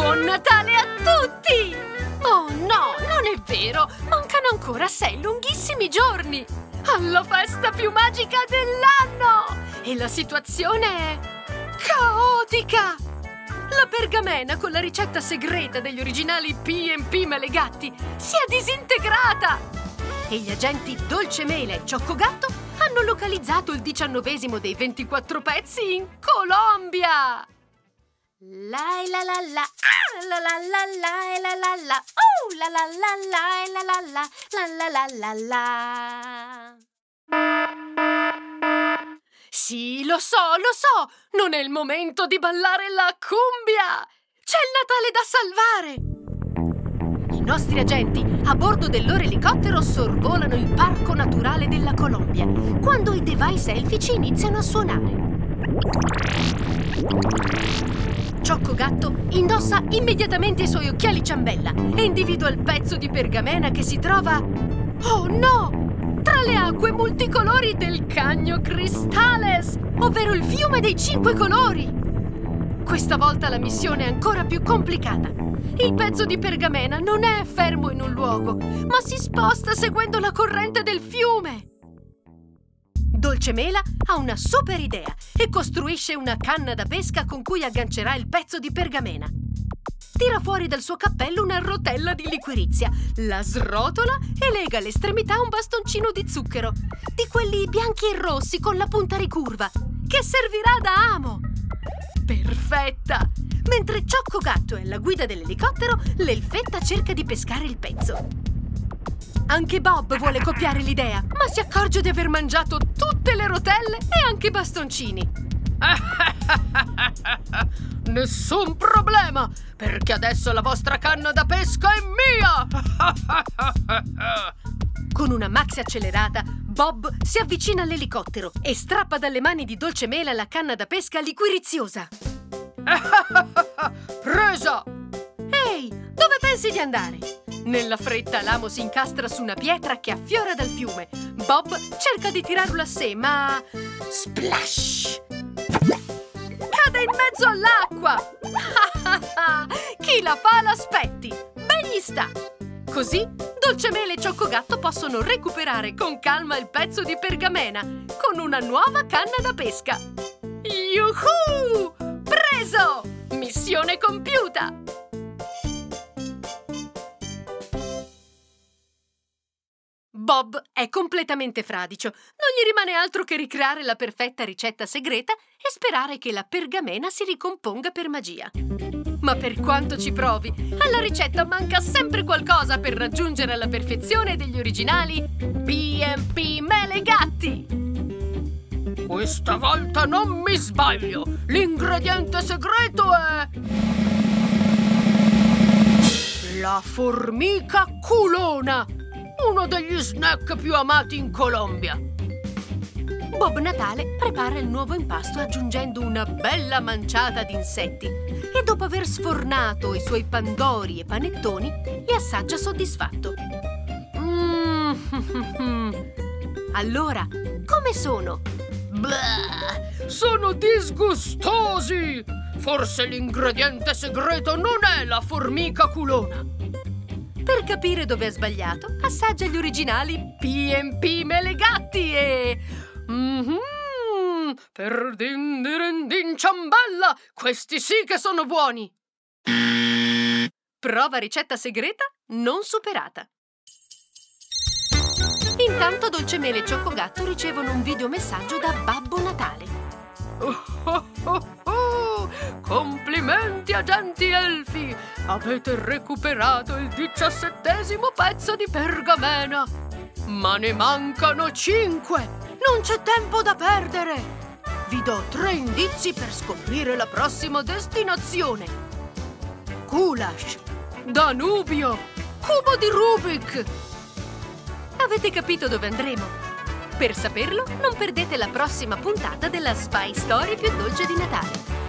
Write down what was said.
Buon Natale a tutti! Oh no, non è vero! Mancano ancora sei lunghissimi giorni! Alla festa più magica dell'anno! E la situazione è... caotica! La pergamena con la ricetta segreta degli originali P&P Melegatti si è disintegrata! E gli agenti Dolce Mele e Cioccogatto hanno localizzato il diciannovesimo dei 24 pezzi in Colombia! La la la ah, la la la la la la la, oh la la la la la la la la la la la. Sì, lo so, lo so, non è il momento di ballare la cumbia! C'è il Natale da salvare! I nostri agenti a bordo del loro elicottero sorvolano il parco naturale della Colombia quando i device elfici iniziano a suonare. Ciocco Gatto indossa immediatamente i suoi occhiali ciambella e individua il pezzo di pergamena che si trova... Oh no! Tra le acque multicolori del Cagno Cristales, ovvero il fiume dei cinque colori! Questa volta la missione è ancora più complicata. Il pezzo di pergamena non è fermo in un luogo, ma si sposta seguendo la corrente del fiume. Dolce Mela ha una super idea e costruisce una canna da pesca con cui aggancerà il pezzo di pergamena. Tira fuori dal suo cappello una rotella di liquirizia, la srotola e lega all'estremità un bastoncino di zucchero, di quelli bianchi e rossi con la punta ricurva, che servirà da amo. Perfetta! Mentre Ciocco Gatto è alla guida dell'elicottero, l'elfetta cerca di pescare il pezzo. Anche Bob vuole copiare l'idea, ma si accorge di aver mangiato tutte le rotelle e anche i bastoncini. Nessun problema, perché adesso la vostra canna da pesca è mia! Con una maxi accelerata, Bob si avvicina all'elicottero e strappa dalle mani di Dolce Mela la canna da pesca liquiriziosa. Presa! Ehi, dove pensi di andare? Nella fretta l'amo si incastra su una pietra che affiora dal fiume. Bob cerca di tirarlo a sé, ma... Splash! Cade in mezzo all'acqua! Chi la fa l'aspetti! Ben gli sta! Così Dolcemele e Cioccogatto possono recuperare con calma il pezzo di pergamena con una nuova canna da pesca. Yuhu! Preso! Missione compiuta! Bob è completamente fradicio. Non gli rimane altro che ricreare la perfetta ricetta segreta e sperare che la pergamena si ricomponga per magia. Ma per quanto ci provi, alla ricetta manca sempre qualcosa per raggiungere la perfezione degli originali B&P Mele Gatti! Questa volta non mi sbaglio! L'ingrediente segreto è... La formica culona! Uno degli snack più amati in Colombia. Bob Natale prepara il nuovo impasto aggiungendo una bella manciata di insetti e dopo aver sfornato i suoi pandori e panettoni li assaggia soddisfatto. Mm. allora, come sono? Blah, sono disgustosi! Forse l'ingrediente segreto non è la formica culona. Per capire dove ha sbagliato, assaggia gli originali P&P Melegatti e... Mm-hmm, per din din din ciambella, questi sì che sono buoni! Prova ricetta segreta non superata. Intanto Dolcemele e Cioccogatto ricevono un videomessaggio da Babbo Natale. Oh, oh, oh, oh! Complimenti agenti elfi! Avete recuperato il diciassettesimo pezzo di pergamena! Ma ne mancano cinque! Non c'è tempo da perdere! Vi do tre indizi per scoprire la prossima destinazione. Kulash, Danubio, Cubo di Rubik! Avete capito dove andremo? Per saperlo, non perdete la prossima puntata della Spy Story più dolce di Natale.